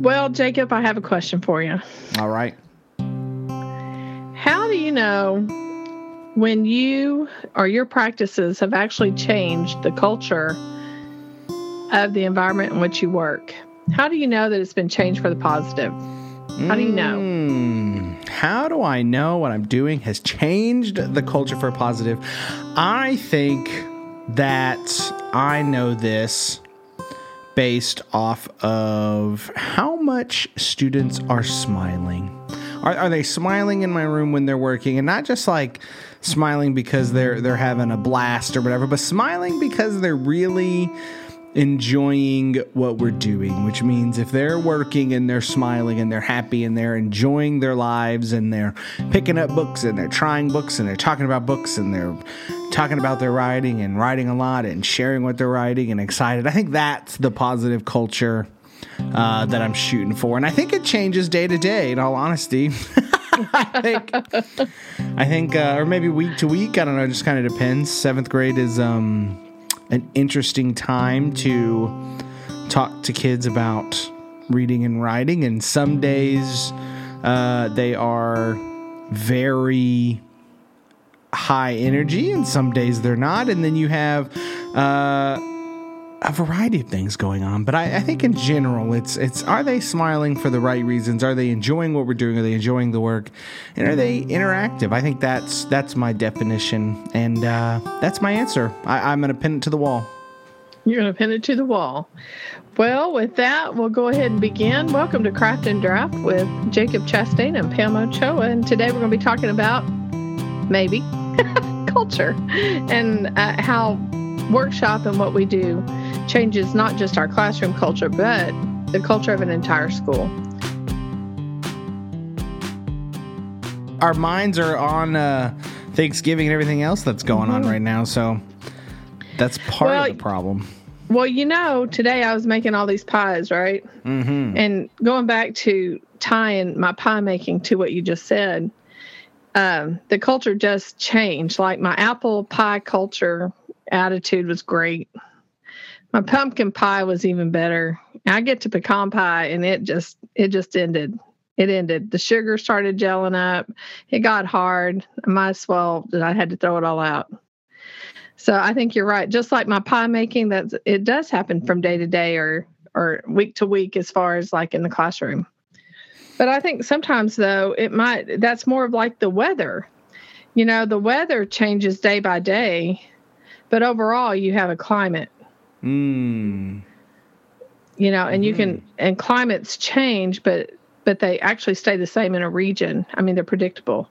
Well, Jacob, I have a question for you. All right. How do you know when you or your practices have actually changed the culture of the environment in which you work? How do you know that it's been changed for the positive? How do you know? Mm, how do I know what I'm doing has changed the culture for positive? I think that I know this based off of how much students are smiling. Are, are they smiling in my room when they're working and not just like smiling because they're they're having a blast or whatever, but smiling because they're really enjoying what we're doing, which means if they're working and they're smiling and they're happy and they're enjoying their lives and they're picking up books and they're trying books and they're talking about books and they're talking about their writing and writing a lot and sharing what they're writing and excited. I think that's the positive culture uh, that I'm shooting for, and I think it changes day to day. In all honesty, I think, I think, uh, or maybe week to week. I don't know. It just kind of depends. Seventh grade is um, an interesting time to talk to kids about reading and writing, and some days uh, they are very high energy, and some days they're not. And then you have uh, a variety of things going on. But I, I, think in general, it's it's are they smiling for the right reasons? Are they enjoying what we're doing? Are they enjoying the work? And are they interactive? I think that's that's my definition, and uh, that's my answer. I, I'm going to pin it to the wall. You're going to pin it to the wall. Well, with that, we'll go ahead and begin. Welcome to Craft and Draft with Jacob Chastain and Pam Ochoa. And today we're going to be talking about maybe culture and uh, how workshop and what we do changes not just our classroom culture, but the culture of an entire school. Our minds are on uh, Thanksgiving and everything else that's going mm-hmm. on right now, so that's part well, of the problem. Well, you know, today I was making all these pies, right? Mm-hmm. And going back to tying my pie making to what you just said, um, the culture just changed. Like my apple pie culture attitude was great. My pumpkin pie was even better. I get to pecan pie and it just it just ended. It ended. The sugar started gelling up. It got hard. I might as well I had to throw it all out. So I think you're right. Just like my pie making, that it does happen from day to day or or week to week as far as like in the classroom. But I think sometimes though it might that's more of like the weather. You know, the weather changes day by day, but overall you have a climate. Mm. You know, and mm. you can mm-hmm. and climates change, but but they actually stay the same in a region. I mean, they're predictable.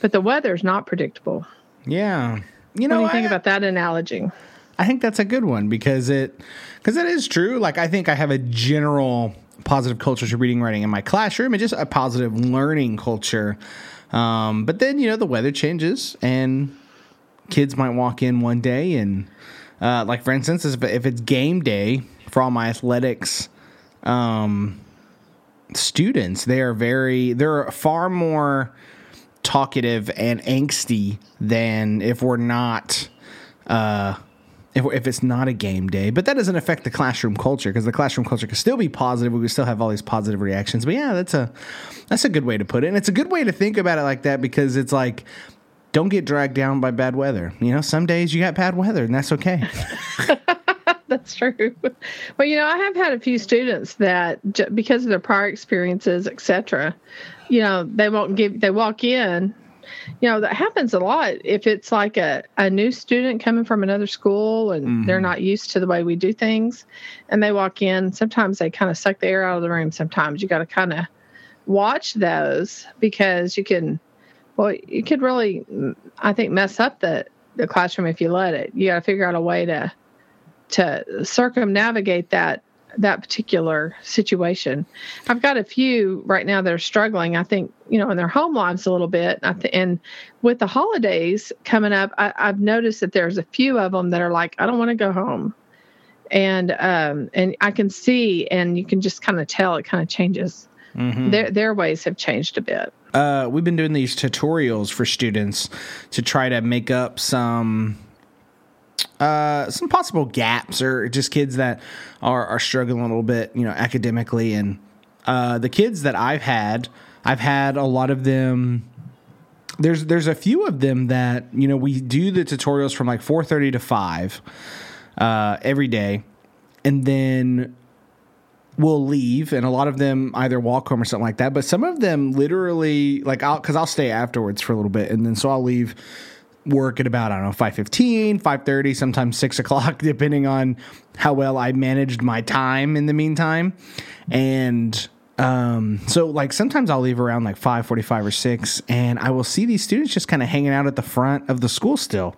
But the weather's not predictable. Yeah. You know, what do you think I, about that analogy? I think that's a good one because it because it is true. Like I think I have a general positive culture to reading writing in my classroom and just a positive learning culture. Um, but then you know the weather changes and kids might walk in one day and uh, like for instance if, it's game day for all my athletics um, students they are very they're far more talkative and angsty than if we're not uh, if, if it's not a game day. But that doesn't affect the classroom culture because the classroom culture can still be positive. We can still have all these positive reactions. But yeah, that's a that's a good way to put it, and it's a good way to think about it like that because it's like don't get dragged down by bad weather. You know, some days you got bad weather, and that's okay. that's true. Well, you know, I have had a few students that because of their prior experiences, etc. You know, they won't give. They walk in you know that happens a lot if it's like a, a new student coming from another school and mm-hmm. they're not used to the way we do things and they walk in sometimes they kind of suck the air out of the room sometimes you got to kind of watch those because you can well you could really i think mess up the the classroom if you let it you got to figure out a way to to circumnavigate that that particular situation. I've got a few right now that are struggling. I think you know in their home lives a little bit. And with the holidays coming up, I, have noticed that there's a few of them that are like, I don't want to go home, and um, and I can see, and you can just kind of tell it kind of changes. Mm-hmm. Their their ways have changed a bit. Uh, we've been doing these tutorials for students to try to make up some uh, some possible gaps or just kids that are, are struggling a little bit, you know, academically. And uh, the kids that I've had, I've had a lot of them. There's there's a few of them that you know we do the tutorials from like 4:30 to 5 uh, every day, and then will leave and a lot of them either walk home or something like that but some of them literally like i'll because i'll stay afterwards for a little bit and then so i'll leave work at about i don't know 5.15 5.30 sometimes 6 o'clock depending on how well i managed my time in the meantime and um, so like sometimes I'll leave around like 5:45 or 6 and I will see these students just kind of hanging out at the front of the school still.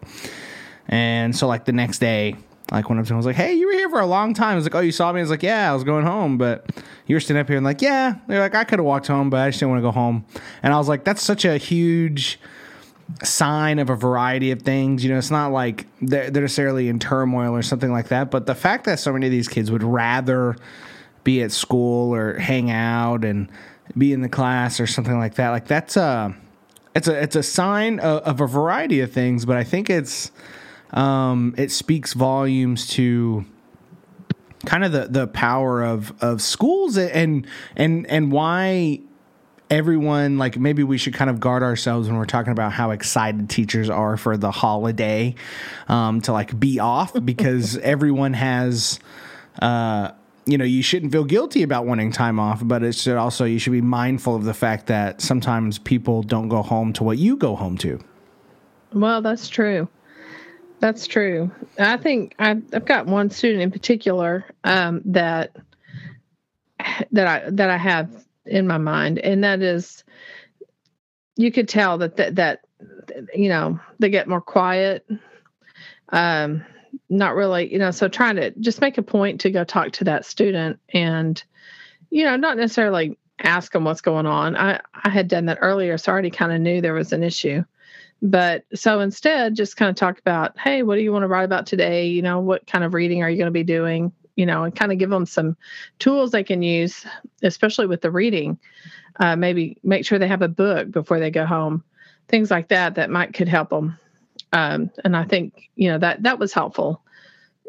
And so like the next day like one of them was like, "Hey, you were here for a long time." I was like, "Oh, you saw me?" I was like, "Yeah, I was going home, but you were standing up here." And like, "Yeah," they're like, "I could have walked home, but I just didn't want to go home." And I was like, "That's such a huge sign of a variety of things. You know, it's not like they're, they're necessarily in turmoil or something like that, but the fact that so many of these kids would rather be at school or hang out and be in the class or something like that, like that's a it's a it's a sign of, of a variety of things. But I think it's um, it speaks volumes to kind of the, the power of, of schools and and and why everyone like maybe we should kind of guard ourselves when we're talking about how excited teachers are for the holiday um, to like be off because everyone has uh, you know you shouldn't feel guilty about wanting time off but it's also you should be mindful of the fact that sometimes people don't go home to what you go home to. Well that's true that's true. I think I've, I've got one student in particular um, that that I that I have in my mind, and that is, you could tell that that that you know they get more quiet, um, not really, you know. So trying to just make a point to go talk to that student, and you know, not necessarily ask them what's going on. I I had done that earlier, so I already kind of knew there was an issue but so instead, just kind of talk about, hey, what do you want to write about today? You know, what kind of reading are you going to be doing? You know, and kind of give them some tools they can use, especially with the reading. Uh, maybe make sure they have a book before they go home, things like that that might could help them. Um, and I think you know that that was helpful.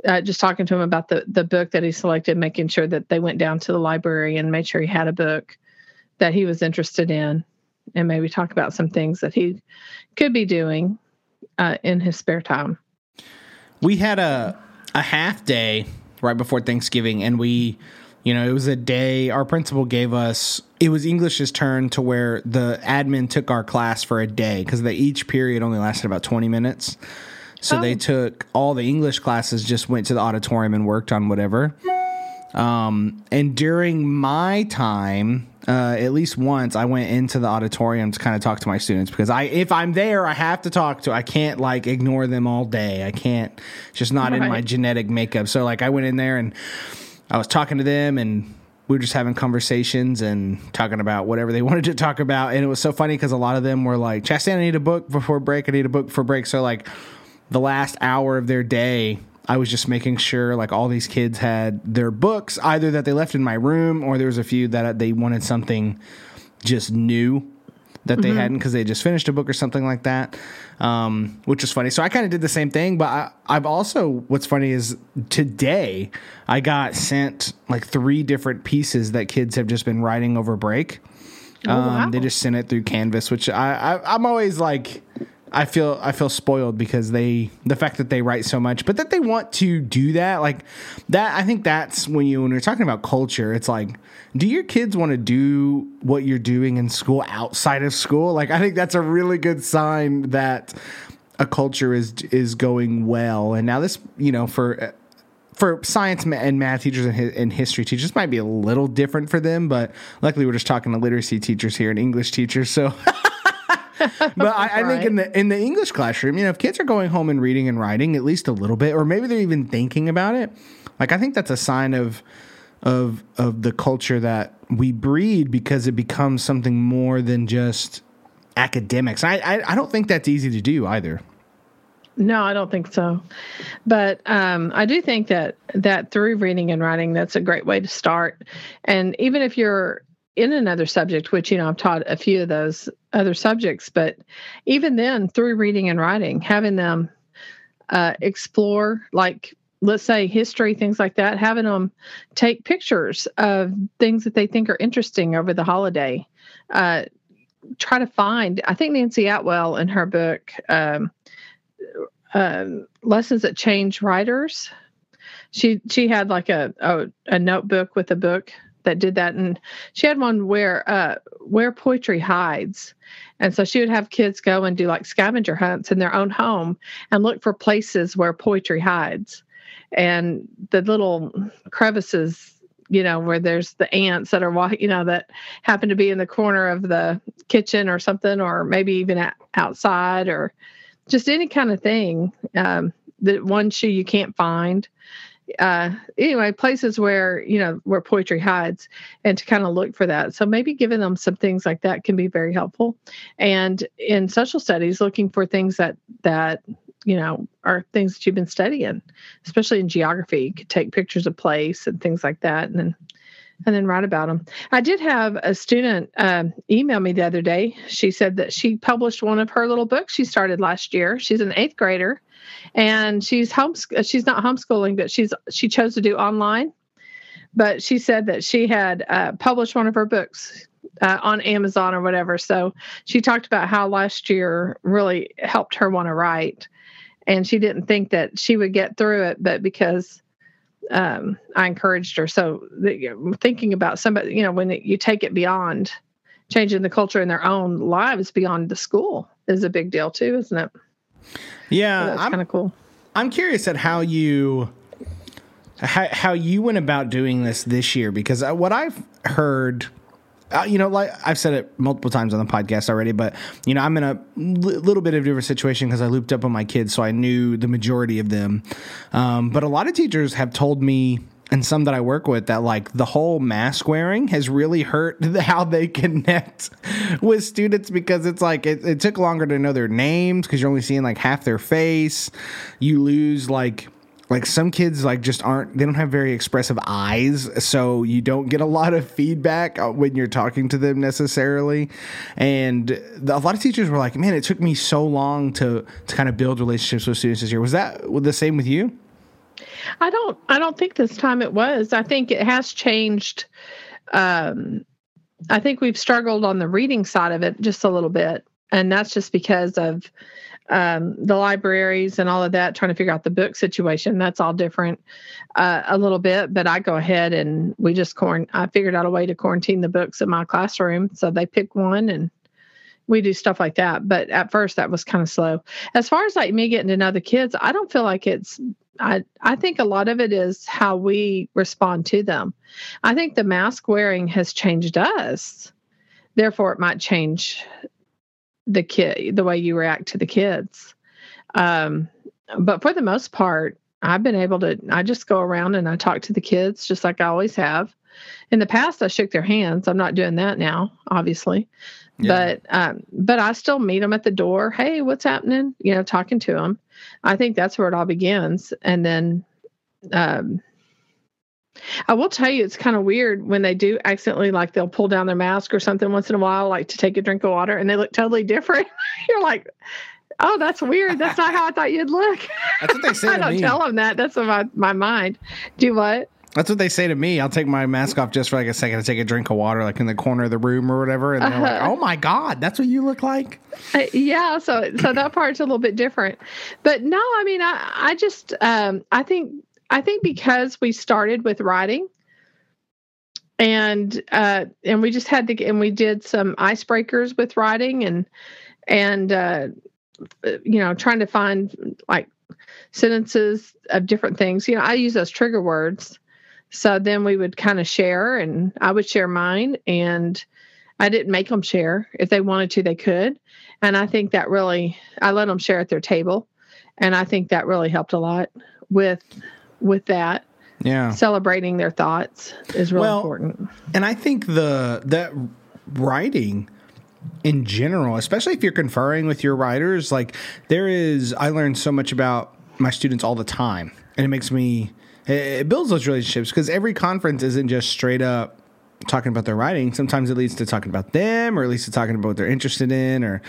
Uh, just talking to him about the the book that he selected, making sure that they went down to the library and made sure he had a book that he was interested in and maybe talk about some things that he could be doing uh, in his spare time. We had a a half day right before Thanksgiving, and we, you know, it was a day. Our principal gave us. It was English's turn to where the admin took our class for a day because each period only lasted about twenty minutes. So oh. they took all the English classes, just went to the auditorium and worked on whatever. Um, and during my time, uh, at least once, I went into the auditorium to kind of talk to my students because I, if I'm there, I have to talk to. I can't like ignore them all day. I can't. It's just not right. in my genetic makeup. So like, I went in there and I was talking to them and we were just having conversations and talking about whatever they wanted to talk about. And it was so funny because a lot of them were like, Chastain, I need a book before break. I need a book for break. So like the last hour of their day, I was just making sure like all these kids had their books either that they left in my room or there was a few that they wanted something just new that they mm-hmm. hadn't because they just finished a book or something like that, um, which was funny. So I kind of did the same thing, but I, I've also what's funny is today I got sent like three different pieces that kids have just been writing over break. Oh, um, wow. They just sent it through Canvas, which I, I I'm always like I feel I feel spoiled because they the fact that they write so much, but that they want to do that like that. I think that's when you when you're talking about culture, it's like, do your kids want to do what you're doing in school outside of school? Like I think that's a really good sign that a culture is is going well. And now this, you know, for for science and math teachers and, history teachers might be a little different for them, but luckily we're just talking to literacy teachers here and English teachers, so. but I, I think in the in the English classroom, you know, if kids are going home and reading and writing at least a little bit, or maybe they're even thinking about it, like I think that's a sign of of of the culture that we breed because it becomes something more than just academics. I I, I don't think that's easy to do either. No, I don't think so. But um, I do think that that through reading and writing, that's a great way to start. And even if you're in another subject, which, you know, I've taught a few of those other subjects, but even then, through reading and writing, having them uh, explore, like let's say history, things like that, having them take pictures of things that they think are interesting over the holiday. Uh, try to find, I think Nancy Atwell in her book, um, um, Lessons That Change Writers, she she had like a, a, a notebook with a book that did that. And she had one where uh where poetry hides. And so she would have kids go and do like scavenger hunts in their own home and look for places where poetry hides. And the little crevices you know where there's the ants that are walking, you know that happen to be in the corner of the kitchen or something or maybe even outside or just any kind of thing um, that one shoe you can't find uh, anyway, places where you know where poetry hides, and to kind of look for that. So maybe giving them some things like that can be very helpful. And in social studies, looking for things that that you know are things that you've been studying, especially in geography. You could take pictures of place and things like that, and then and then write about them. I did have a student um, email me the other day. She said that she published one of her little books she started last year. She's an eighth grader, and she's homes she's not homeschooling, but she's she chose to do online. But she said that she had uh, published one of her books uh, on Amazon or whatever. So she talked about how last year really helped her want to write, and she didn't think that she would get through it, but because um, I encouraged her. So the, thinking about somebody, you know, when it, you take it beyond changing the culture in their own lives beyond the school is a big deal too, isn't it? Yeah, so that's kind of cool. I'm curious at how you how, how you went about doing this this year because uh, what I've heard uh, you know, like I've said it multiple times on the podcast already, but you know, I'm in a l- little bit of a different situation because I looped up on my kids, so I knew the majority of them. Um, but a lot of teachers have told me, and some that I work with, that like the whole mask wearing has really hurt how they connect with students because it's like it, it took longer to know their names because you're only seeing like half their face. You lose like like some kids like just aren't they don't have very expressive eyes so you don't get a lot of feedback uh, when you're talking to them necessarily. And the, a lot of teachers were like man it took me so long to to kind of build relationships with students this year. Was that the same with you? I don't i don't think this time it was. I think it has changed um i think we've struggled on the reading side of it just a little bit. And that's just because of um, the libraries and all of that, trying to figure out the book situation. That's all different uh, a little bit, but I go ahead and we just quarant. I figured out a way to quarantine the books in my classroom, so they pick one and we do stuff like that. But at first, that was kind of slow. As far as like me getting to know the kids, I don't feel like it's. I I think a lot of it is how we respond to them. I think the mask wearing has changed us. Therefore, it might change the kid the way you react to the kids. Um, but for the most part i've been able to i just go around and i talk to the kids just like i always have. In the past i shook their hands. I'm not doing that now obviously. Yeah. but um, but i still meet them at the door. Hey what's happening? You know talking to them i think that's where it all begins. And then um, I will tell you, it's kind of weird when they do accidentally, like they'll pull down their mask or something once in a while, like to take a drink of water, and they look totally different. You're like, oh, that's weird. That's not how I thought you'd look. That's what they say I don't me. tell them that. That's in my, my mind. Do what? That's what they say to me. I'll take my mask off just for like a second to take a drink of water, like in the corner of the room or whatever, and they're uh-huh. like, "Oh my god, that's what you look like." Uh, yeah, so so that part's a little bit different, but no, I mean, I I just um, I think I think because we started with writing and uh, and we just had to and we did some icebreakers with writing and and uh, you know trying to find like sentences of different things. You know i use those trigger words. So then we would kind of share and i would share mine and i didn't make them share. If they wanted to they could. And i think that really i let them share at their table and i think that really helped a lot with with that. Yeah. Celebrating their thoughts is really well, important. And I think the that writing in general, especially if you're conferring with your writers, like there is I learn so much about my students all the time. And it makes me it builds those relationships because every conference isn't just straight up talking about their writing. Sometimes it leads to talking about them, or at least to talking about what they're interested in, or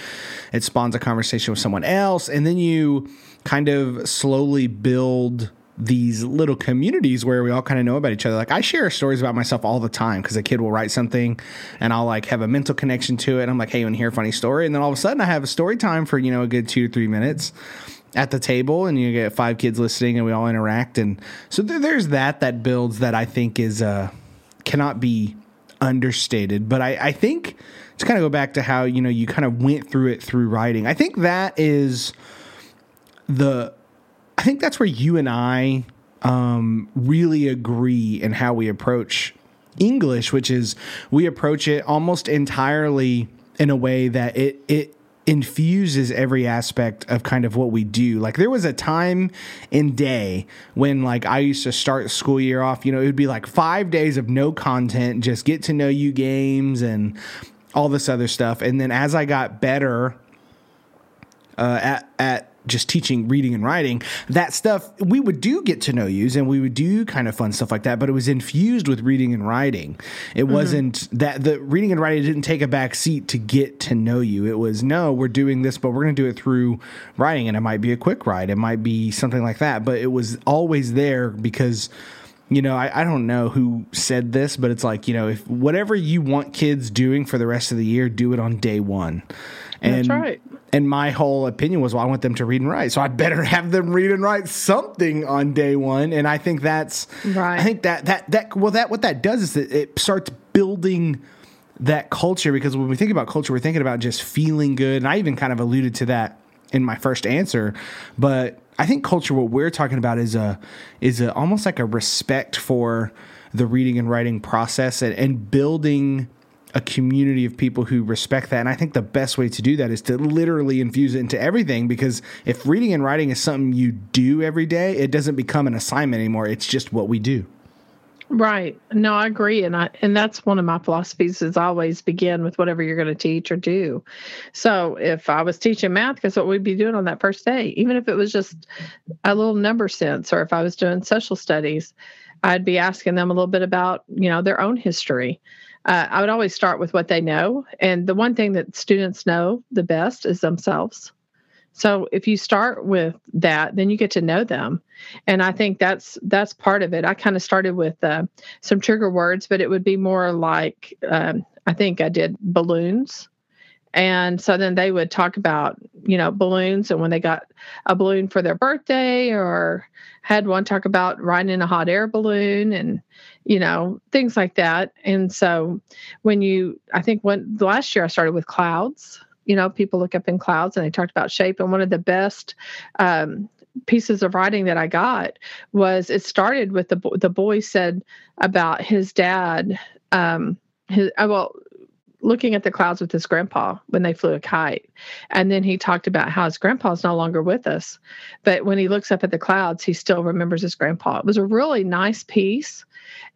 it spawns a conversation with someone else. And then you kind of slowly build these little communities where we all kind of know about each other. Like I share stories about myself all the time because a kid will write something and I'll like have a mental connection to it. I'm like, hey, you want to hear a funny story? And then all of a sudden I have a story time for, you know, a good two to three minutes at the table and you get five kids listening and we all interact. And so there's that that builds that I think is, uh, cannot be understated. But I, I think to kind of go back to how, you know, you kind of went through it through writing, I think that is the I think that's where you and I um, really agree in how we approach English, which is we approach it almost entirely in a way that it it infuses every aspect of kind of what we do. Like there was a time in day when like I used to start school year off, you know, it would be like 5 days of no content, just get to know you games and all this other stuff. And then as I got better uh, at at just teaching reading and writing, that stuff we would do get to know yous and we would do kind of fun stuff like that, but it was infused with reading and writing. It mm-hmm. wasn't that the reading and writing didn't take a back seat to get to know you. It was no, we're doing this, but we're going to do it through writing and it might be a quick write, it might be something like that, but it was always there because you know, I, I don't know who said this, but it's like, you know, if whatever you want kids doing for the rest of the year, do it on day one. And, That's right. And my whole opinion was, well, I want them to read and write, so I better have them read and write something on day one. And I think that's right. I think that that that well, that what that does is that it starts building that culture because when we think about culture, we're thinking about just feeling good. And I even kind of alluded to that in my first answer, but I think culture, what we're talking about, is a is a, almost like a respect for the reading and writing process and, and building a community of people who respect that. And I think the best way to do that is to literally infuse it into everything because if reading and writing is something you do every day, it doesn't become an assignment anymore. It's just what we do. Right. No, I agree. And I and that's one of my philosophies is always begin with whatever you're going to teach or do. So if I was teaching math, guess what we'd be doing on that first day? Even if it was just a little number sense, or if I was doing social studies, I'd be asking them a little bit about, you know, their own history uh, I would always start with what they know. And the one thing that students know the best is themselves. So if you start with that, then you get to know them, and I think that's that's part of it. I kind of started with uh, some trigger words, but it would be more like um, I think I did balloons, and so then they would talk about you know balloons, and when they got a balloon for their birthday, or had one talk about riding in a hot air balloon, and you know, things like that. And so when you, I think when last year I started with clouds, you know, people look up in clouds and they talked about shape. And one of the best um, pieces of writing that I got was it started with the the boy said about his dad. Um, his uh, well, looking at the clouds with his grandpa when they flew a kite. And then he talked about how his grandpa's no longer with us. But when he looks up at the clouds, he still remembers his grandpa. It was a really nice piece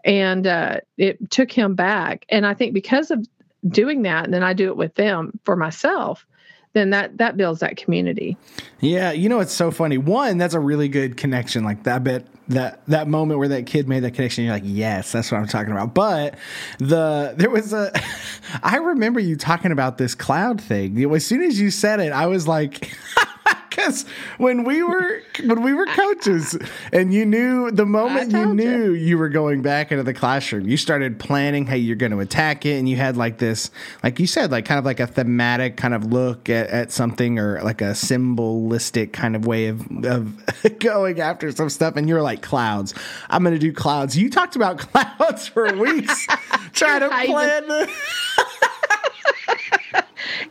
and uh, it took him back. And I think because of doing that, and then I do it with them for myself, then that that builds that community. Yeah, you know it's so funny. One, that's a really good connection. Like that bit that that moment where that kid made that connection, you're like, yes, that's what I'm talking about. But the there was a I remember you talking about this cloud thing. As soon as you said it, I was like because when we were when we were coaches and you knew the moment you knew you. you were going back into the classroom you started planning how you're going to attack it and you had like this like you said like kind of like a thematic kind of look at, at something or like a symbolistic kind of way of, of going after some stuff and you're like clouds. I'm going to do clouds. You talked about clouds for weeks trying to plan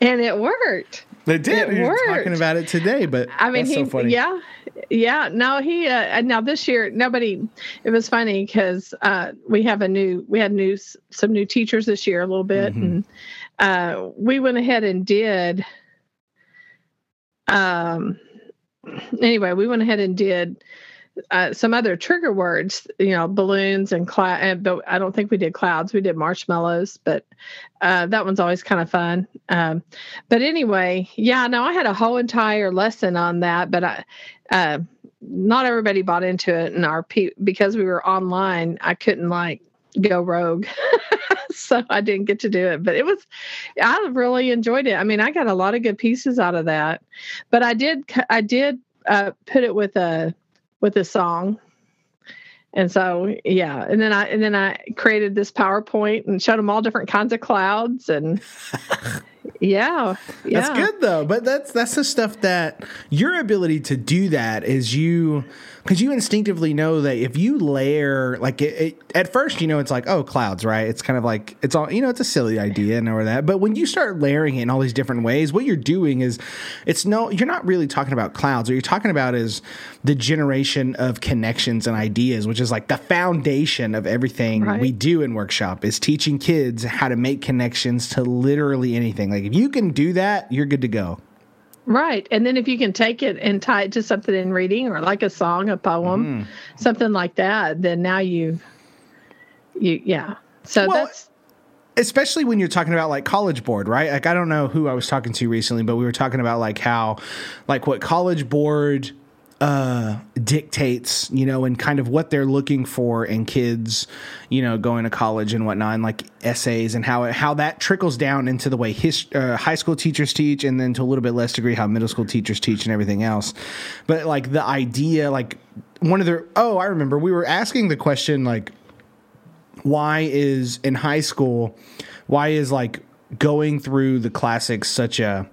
and it worked they did. It worked. talking about it today, but I mean, he, so yeah, yeah. No, he uh, now this year nobody. It was funny because uh, we have a new we had new some new teachers this year a little bit, mm-hmm. and uh, we went ahead and did. Um. Anyway, we went ahead and did uh, some other trigger words, you know, balloons and cloud. But I don't think we did clouds. We did marshmallows, but uh, that one's always kind of fun. Um, but anyway, yeah, no, I had a whole entire lesson on that, but I, uh, not everybody bought into it, and our pe- because we were online, I couldn't like go rogue. so I didn't get to do it, but it was, I really enjoyed it. I mean, I got a lot of good pieces out of that, but I did, I did uh, put it with a, with a song. And so, yeah, and then I and then I created this PowerPoint and showed them all different kinds of clouds and yeah, yeah. That's good though. But that's that's the stuff that your ability to do that is you because you instinctively know that if you layer like it, it, at first you know it's like oh clouds right it's kind of like it's all you know it's a silly idea and or that but when you start layering it in all these different ways what you're doing is it's no you're not really talking about clouds what you're talking about is the generation of connections and ideas which is like the foundation of everything right. we do in workshop is teaching kids how to make connections to literally anything like if you can do that you're good to go Right. And then if you can take it and tie it to something in reading or like a song, a poem, mm. something like that, then now you you yeah. So well, that's especially when you're talking about like college board, right? Like I don't know who I was talking to recently, but we were talking about like how like what college board uh, dictates, you know, and kind of what they're looking for in kids, you know, going to college and whatnot, and like essays and how how that trickles down into the way his, uh, high school teachers teach, and then to a little bit less degree how middle school teachers teach and everything else. But like the idea, like one of the oh, I remember we were asking the question like, why is in high school, why is like going through the classics such a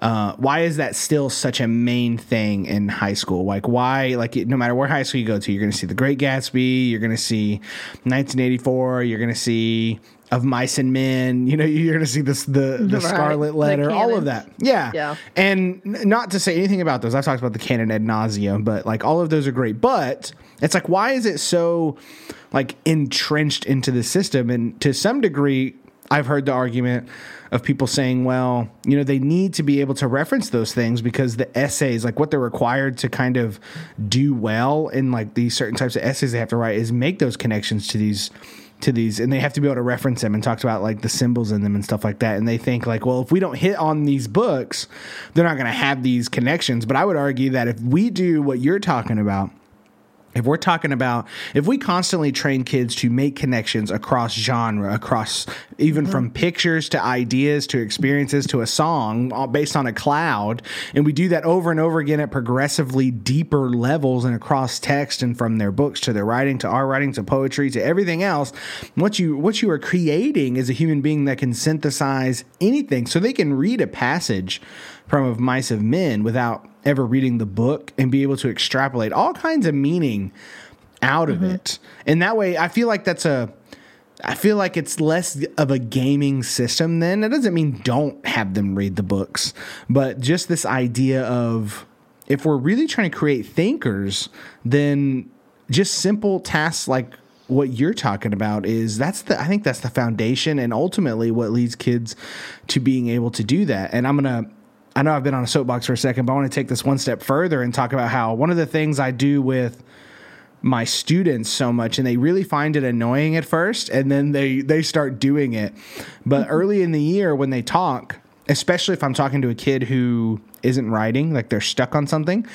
uh, why is that still such a main thing in high school? Like, why, like, no matter where high school you go to, you're going to see The Great Gatsby, you're going to see 1984, you're going to see Of Mice and Men, you know, you're going to see this, the, the right. Scarlet Letter, the all of that. Yeah. Yeah. And not to say anything about those, I've talked about the canon ad nauseum, but like, all of those are great. But it's like, why is it so, like, entrenched into the system? And to some degree, I've heard the argument of people saying, well, you know, they need to be able to reference those things because the essays, like what they're required to kind of do well in like these certain types of essays they have to write is make those connections to these to these and they have to be able to reference them and talk about like the symbols in them and stuff like that. And they think like well if we don't hit on these books they're not going to have these connections. But i would argue that if we do what you're talking about if we're talking about if we constantly train kids to make connections across genre across even mm-hmm. from pictures to ideas to experiences to a song based on a cloud and we do that over and over again at progressively deeper levels and across text and from their books to their writing to our writing to poetry to everything else what you what you are creating is a human being that can synthesize anything so they can read a passage from of mice of men without ever reading the book and be able to extrapolate all kinds of meaning out of mm-hmm. it. And that way, I feel like that's a. I feel like it's less of a gaming system then. That doesn't mean don't have them read the books, but just this idea of if we're really trying to create thinkers, then just simple tasks like what you're talking about is that's the I think that's the foundation and ultimately what leads kids to being able to do that. And I'm going to I know I've been on a soapbox for a second, but I want to take this one step further and talk about how one of the things I do with my students so much and they really find it annoying at first and then they they start doing it. But mm-hmm. early in the year when they talk, especially if I'm talking to a kid who isn't writing, like they're stuck on something,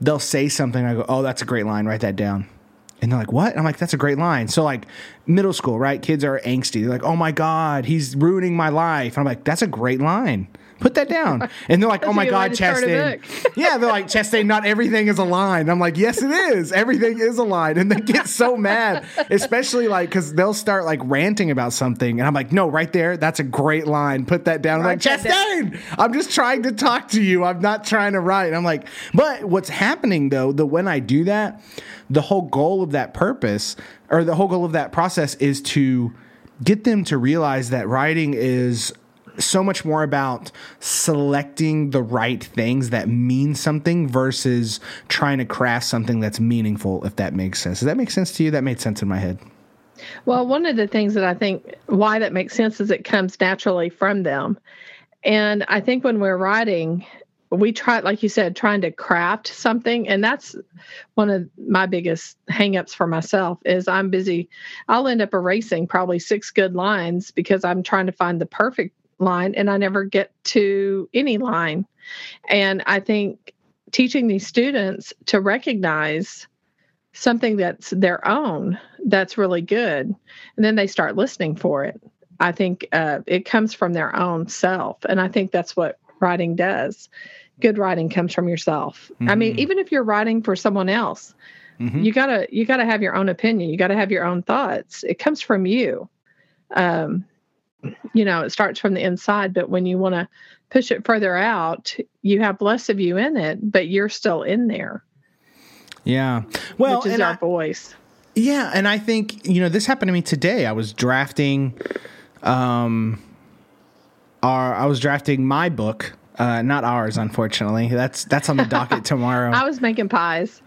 they'll say something I go, "Oh, that's a great line. Write that down." And they're like, what? And I'm like, that's a great line. So, like, middle school, right? Kids are angsty. They're like, oh my God, he's ruining my life. And I'm like, that's a great line. Put that down. And they're like, oh my God, Chastain. yeah, they're like, Chastain, not everything is a line. I'm like, yes, it is. Everything is a line. And they get so mad, especially like, because they'll start like ranting about something. And I'm like, no, right there, that's a great line. Put that down. I'm like, Chastain, I'm just trying to talk to you. I'm not trying to write. And I'm like, but what's happening though, the when I do that, the whole goal of that purpose or the whole goal of that process is to get them to realize that writing is so much more about selecting the right things that mean something versus trying to craft something that's meaningful, if that makes sense. Does that make sense to you? That made sense in my head. Well, one of the things that I think why that makes sense is it comes naturally from them. And I think when we're writing, we try, like you said, trying to craft something. And that's one of my biggest hangups for myself is I'm busy. I'll end up erasing probably six good lines because I'm trying to find the perfect line and I never get to any line. And I think teaching these students to recognize something that's their own that's really good and then they start listening for it i think uh, it comes from their own self and i think that's what writing does good writing comes from yourself mm-hmm. i mean mm-hmm. even if you're writing for someone else Mm-hmm. You gotta you gotta have your own opinion. You gotta have your own thoughts. It comes from you. Um, you know, it starts from the inside, but when you want to push it further out, you have less of you in it, but you're still in there. Yeah. Well, which is our I, voice. Yeah, and I think you know this happened to me today. I was drafting, um, our I was drafting my book uh, not ours, unfortunately. That's that's on the docket tomorrow. I was making pies.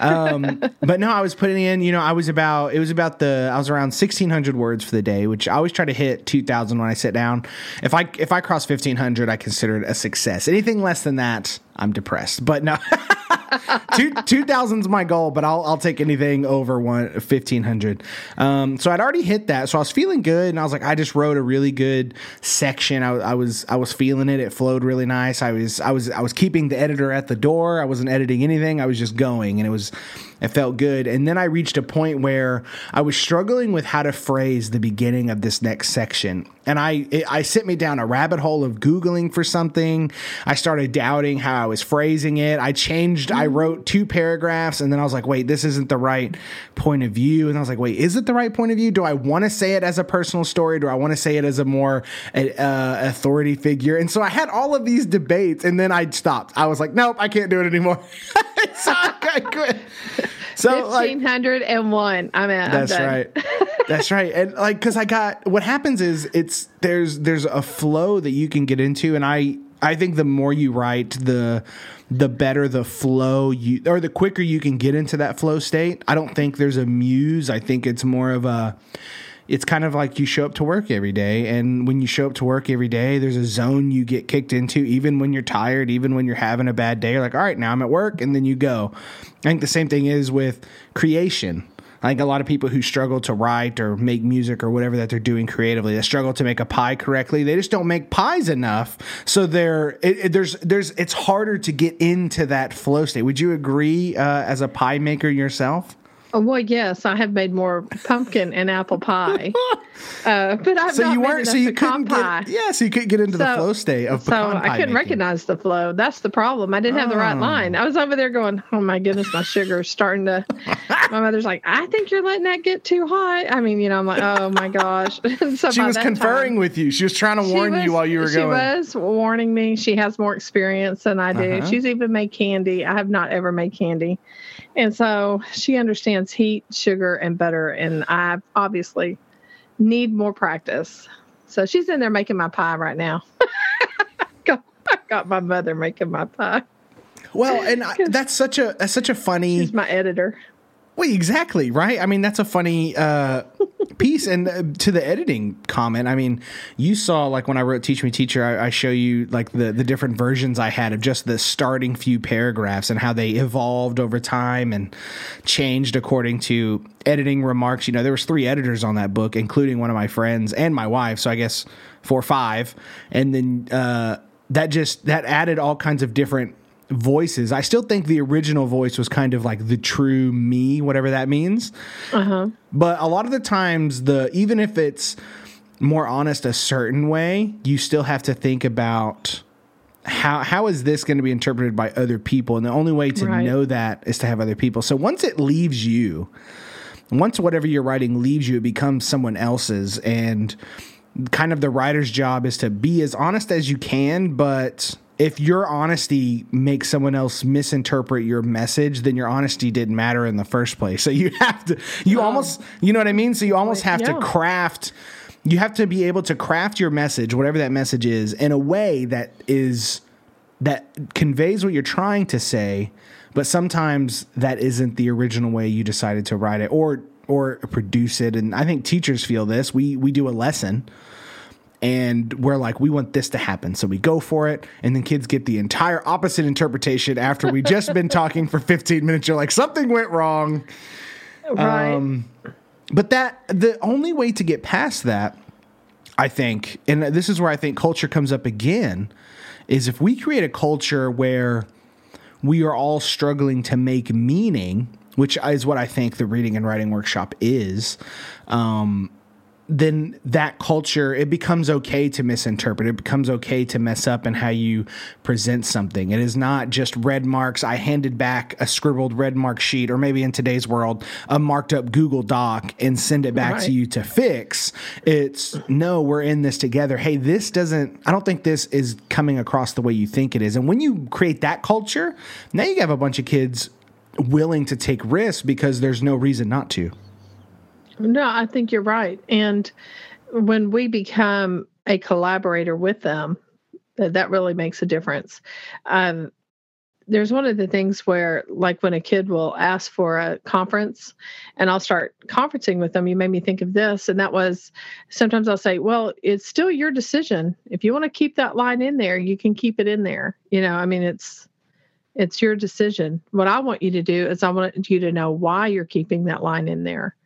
Um, but no, I was putting in. You know, I was about it was about the I was around sixteen hundred words for the day, which I always try to hit two thousand when I sit down. If I if I cross fifteen hundred, I consider it a success. Anything less than that, I'm depressed. But no. two two thousand's my goal, but I'll I'll take anything over one fifteen hundred. Um, so I'd already hit that, so I was feeling good, and I was like, I just wrote a really good section. I, I was I was feeling it. It flowed really nice. I was I was I was keeping the editor at the door. I wasn't editing anything. I was just going, and it was it felt good. And then I reached a point where I was struggling with how to phrase the beginning of this next section. And I it, I sent me down a rabbit hole of googling for something. I started doubting how I was phrasing it. I changed I wrote two paragraphs and then I was like, "Wait, this isn't the right point of view." And I was like, "Wait, is it the right point of view? Do I want to say it as a personal story? Do I want to say it as a more uh, authority figure?" And so I had all of these debates and then I stopped. I was like, "Nope, I can't do it anymore." so I quit. So fifteen hundred and one. I'm at. That's I'm right. that's right. And like, because I got what happens is it's there's there's a flow that you can get into, and I I think the more you write, the the better the flow you or the quicker you can get into that flow state. I don't think there's a muse. I think it's more of a it's kind of like you show up to work every day and when you show up to work every day there's a zone you get kicked into even when you're tired even when you're having a bad day you're like all right now i'm at work and then you go i think the same thing is with creation I think a lot of people who struggle to write or make music or whatever that they're doing creatively, they struggle to make a pie correctly. They just don't make pies enough, so they're it, it, there's there's it's harder to get into that flow state. Would you agree uh, as a pie maker yourself? Oh, well, yes, I have made more pumpkin and apple pie, uh, but I've so not you weren't so you couldn't get yeah, so you couldn't get into so, the flow state of so I couldn't making. recognize the flow. That's the problem. I didn't have the right oh. line. I was over there going, "Oh my goodness, my sugar's starting to." my mother's like, "I think you're letting that get too hot." I mean, you know, I'm like, "Oh my gosh." so she was conferring time, with you. She was trying to warn was, you while you were she going. She was warning me. She has more experience than I do. Uh-huh. She's even made candy. I have not ever made candy. And so she understands heat, sugar, and butter. And I obviously need more practice. So she's in there making my pie right now. I got my mother making my pie. Well, and I, that's such a that's such a funny. She's my editor. Well, exactly right. I mean, that's a funny uh, piece. And uh, to the editing comment, I mean, you saw like when I wrote "Teach Me Teacher," I, I, show you like the the different versions I had of just the starting few paragraphs and how they evolved over time and changed according to editing remarks. You know, there was three editors on that book, including one of my friends and my wife. So I guess four, or five, and then uh, that just that added all kinds of different voices. I still think the original voice was kind of like the true me, whatever that means. Uh-huh. But a lot of the times, the even if it's more honest a certain way, you still have to think about how how is this going to be interpreted by other people, and the only way to right. know that is to have other people. So once it leaves you, once whatever you're writing leaves you, it becomes someone else's, and kind of the writer's job is to be as honest as you can, but if your honesty makes someone else misinterpret your message, then your honesty didn't matter in the first place. So you have to, you um, almost, you know what I mean? So you almost have yeah. to craft, you have to be able to craft your message, whatever that message is, in a way that is, that conveys what you're trying to say, but sometimes that isn't the original way you decided to write it or, or produce it. And I think teachers feel this. We, we do a lesson and we're like we want this to happen. So we go for it. And then kids get the entire opposite interpretation after we just been talking for 15 minutes. You're like something went wrong. Right. Um, but that the only way to get past that i think and this is where i think culture comes up again is if we create a culture where we are all struggling to make meaning which is what i think the reading and writing workshop is um, then that culture it becomes okay to misinterpret. It becomes okay to mess up in how you present something. It is not just red marks. I handed back a scribbled red mark sheet or maybe in today's world a marked up google doc and send it back right. to you to fix. It's no we're in this together. Hey this doesn't i don't think this is coming across the way you think it is. And when you create that culture now you have a bunch of kids willing to take risks because there's no reason not to no, I think you're right. And when we become a collaborator with them, that really makes a difference. Um, there's one of the things where, like, when a kid will ask for a conference and I'll start conferencing with them, you made me think of this. And that was sometimes I'll say, Well, it's still your decision. If you want to keep that line in there, you can keep it in there. You know, I mean, it's, it's your decision. What I want you to do is I want you to know why you're keeping that line in there.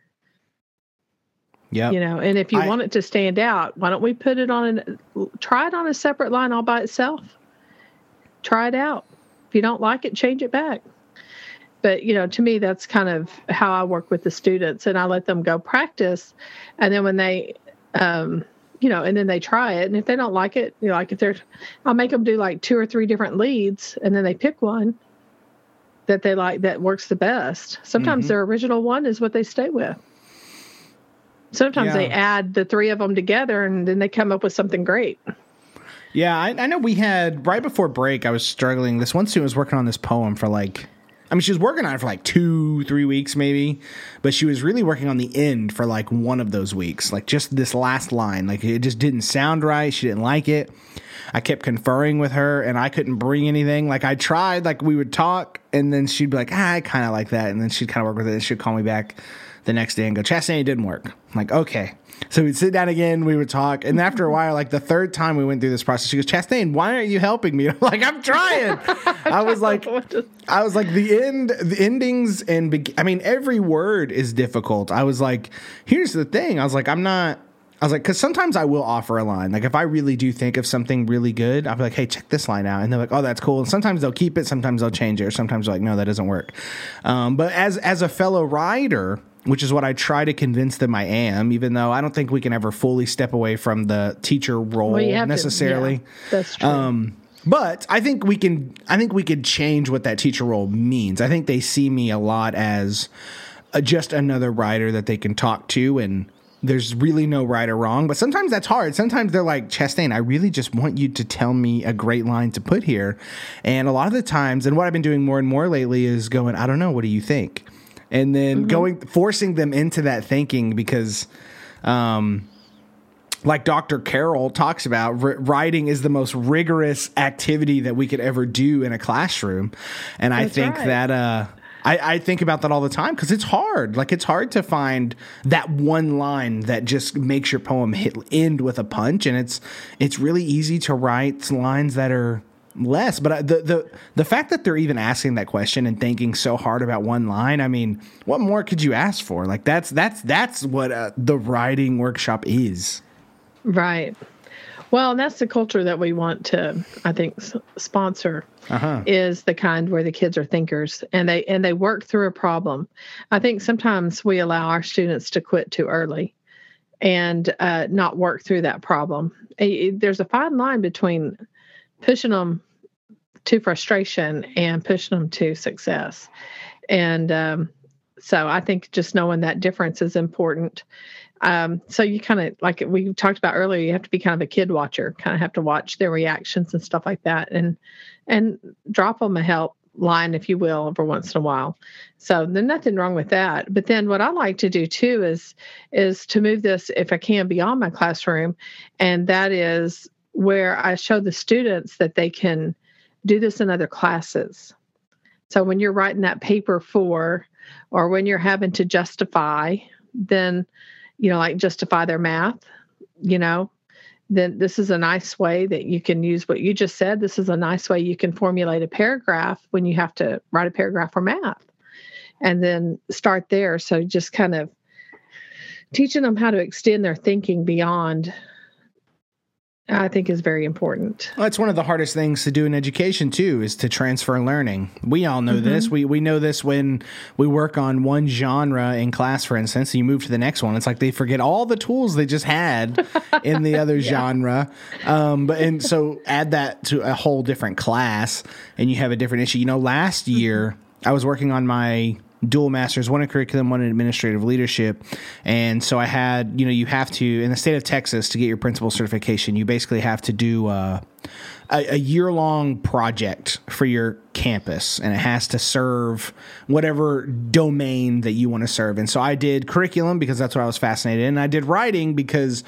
Yeah. You know, and if you I, want it to stand out, why don't we put it on an try it on a separate line all by itself? Try it out. If you don't like it, change it back. But you know, to me, that's kind of how I work with the students, and I let them go practice, and then when they, um, you know, and then they try it, and if they don't like it, you know, like if they're, I'll make them do like two or three different leads, and then they pick one that they like that works the best. Sometimes mm-hmm. their original one is what they stay with. Sometimes yeah. they add the three of them together and then they come up with something great. Yeah, I, I, know we had right before break. I was struggling. This one student was working on this poem for like, I mean, she was working on it for like two, three weeks maybe, but she was really working on the end for like one of those weeks, like just this last line. Like it just didn't sound right. She didn't like it. I kept conferring with her and I couldn't bring anything. Like I tried, like we would talk and then she'd be like, ah, I kind of like that. And then she'd kind of work with it and she'd call me back the next day and go, Chastain didn't work. I'm like, okay. So we'd sit down again, we would talk, and after a while, like the third time we went through this process, she goes, Chastain, why aren't you helping me? I'm like, I'm trying. I was like, I was like, the end, the endings, and be- I mean, every word is difficult. I was like, here's the thing. I was like, I'm not. I was like, because sometimes I will offer a line. Like if I really do think of something really good, I'll be like, hey, check this line out. And they're like, oh, that's cool. And sometimes they'll keep it, sometimes they'll change it, or sometimes they're like, no, that doesn't work. Um, but as as a fellow writer, which is what I try to convince them I am, even though I don't think we can ever fully step away from the teacher role well, necessarily. To, yeah, that's true. Um, but I think we can. I think we could change what that teacher role means. I think they see me a lot as a, just another writer that they can talk to, and there's really no right or wrong. But sometimes that's hard. Sometimes they're like, Chastain, I really just want you to tell me a great line to put here. And a lot of the times, and what I've been doing more and more lately is going, I don't know. What do you think? And then mm-hmm. going forcing them into that thinking because um like Dr. Carroll talks about, r- writing is the most rigorous activity that we could ever do in a classroom. And That's I think right. that, uh, I, I, think about that all the time because it's hard. Like it's hard to find that one line that just makes your poem hit end with a punch, and it's it's really easy to write lines that are less. But the the the fact that they're even asking that question and thinking so hard about one line, I mean, what more could you ask for? Like that's that's that's what uh, the writing workshop is. Right. Well, and that's the culture that we want to, I think, s- sponsor. Uh-huh. Is the kind where the kids are thinkers and they and they work through a problem. I think sometimes we allow our students to quit too early and uh, not work through that problem. There's a fine line between pushing them to frustration and pushing them to success. And um, so I think just knowing that difference is important. Um, so you kind of like we talked about earlier, you have to be kind of a kid watcher, kind of have to watch their reactions and stuff like that, and and drop them a help line, if you will, every once in a while. So there's nothing wrong with that. But then what I like to do too is is to move this, if I can, beyond my classroom, and that is where I show the students that they can do this in other classes. So when you're writing that paper for, or when you're having to justify, then, you know, like justify their math, you know, then this is a nice way that you can use what you just said. This is a nice way you can formulate a paragraph when you have to write a paragraph for math and then start there. So just kind of teaching them how to extend their thinking beyond I think is very important. Well, it's one of the hardest things to do in education too, is to transfer learning. We all know mm-hmm. this. We we know this when we work on one genre in class, for instance, and you move to the next one. It's like they forget all the tools they just had in the other yeah. genre. Um, but and so add that to a whole different class, and you have a different issue. You know, last year I was working on my dual masters, one in curriculum, one in administrative leadership. And so I had, you know, you have to, in the state of Texas, to get your principal certification, you basically have to do uh, a, a year long project for your campus and it has to serve whatever domain that you want to serve. And so I did curriculum because that's what I was fascinated in. I did writing because,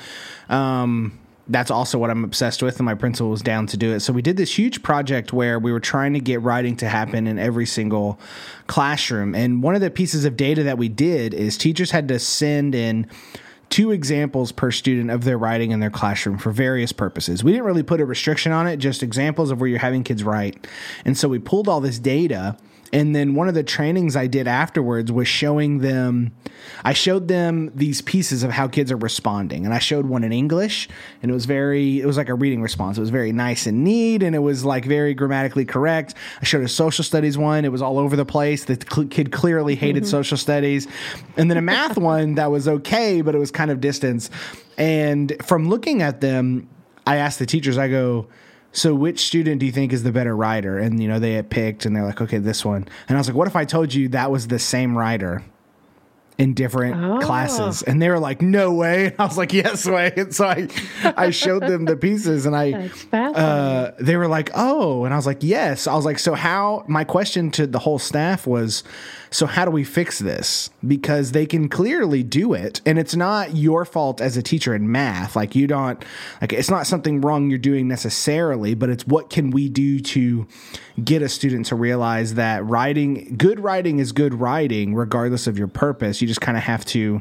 um, that's also what I'm obsessed with, and my principal was down to do it. So we did this huge project where we were trying to get writing to happen in every single classroom. And one of the pieces of data that we did is teachers had to send in two examples per student of their writing in their classroom for various purposes. We didn't really put a restriction on it, just examples of where you're having kids write. And so we pulled all this data and then one of the trainings I did afterwards was showing them, I showed them these pieces of how kids are responding. And I showed one in English, and it was very, it was like a reading response. It was very nice and neat, and it was like very grammatically correct. I showed a social studies one, it was all over the place. The kid clearly hated mm-hmm. social studies. And then a math one that was okay, but it was kind of distance. And from looking at them, I asked the teachers, I go, so which student do you think is the better writer? And you know, they had picked and they're like, okay, this one. And I was like, what if I told you that was the same writer? in different oh. classes and they were like no way and i was like yes way and so i i showed them the pieces and i uh, they were like oh and i was like yes i was like so how my question to the whole staff was so how do we fix this? Because they can clearly do it and it's not your fault as a teacher in math. Like you don't like it's not something wrong you're doing necessarily but it's what can we do to get a student to realize that writing good writing is good writing regardless of your purpose. You just kind of have to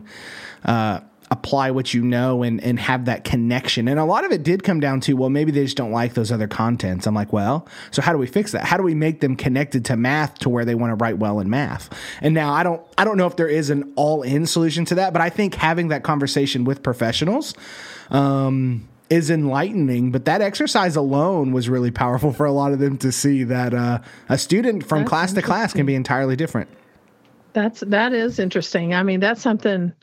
uh, apply what you know and, and have that connection. And a lot of it did come down to, well, maybe they just don't like those other contents. I'm like, well, so how do we fix that? How do we make them connected to math to where they want to write well in math? And now I don't I don't know if there is an all-in solution to that, but I think having that conversation with professionals um, is enlightening. But that exercise alone was really powerful for a lot of them to see that uh, a student from that's class to class can be entirely different. That's that is interesting. I mean, that's something.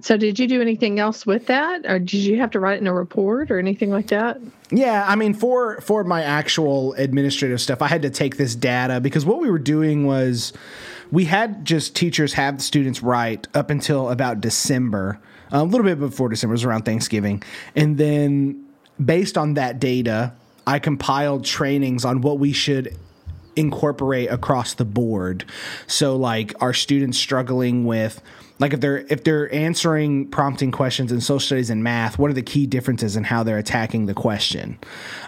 So, did you do anything else with that, or did you have to write in a report or anything like that? Yeah, I mean, for for my actual administrative stuff, I had to take this data because what we were doing was we had just teachers have the students write up until about December, a little bit before December, was around Thanksgiving, and then based on that data, I compiled trainings on what we should incorporate across the board. So like are students struggling with like if they're if they're answering prompting questions in social studies and math, what are the key differences in how they're attacking the question?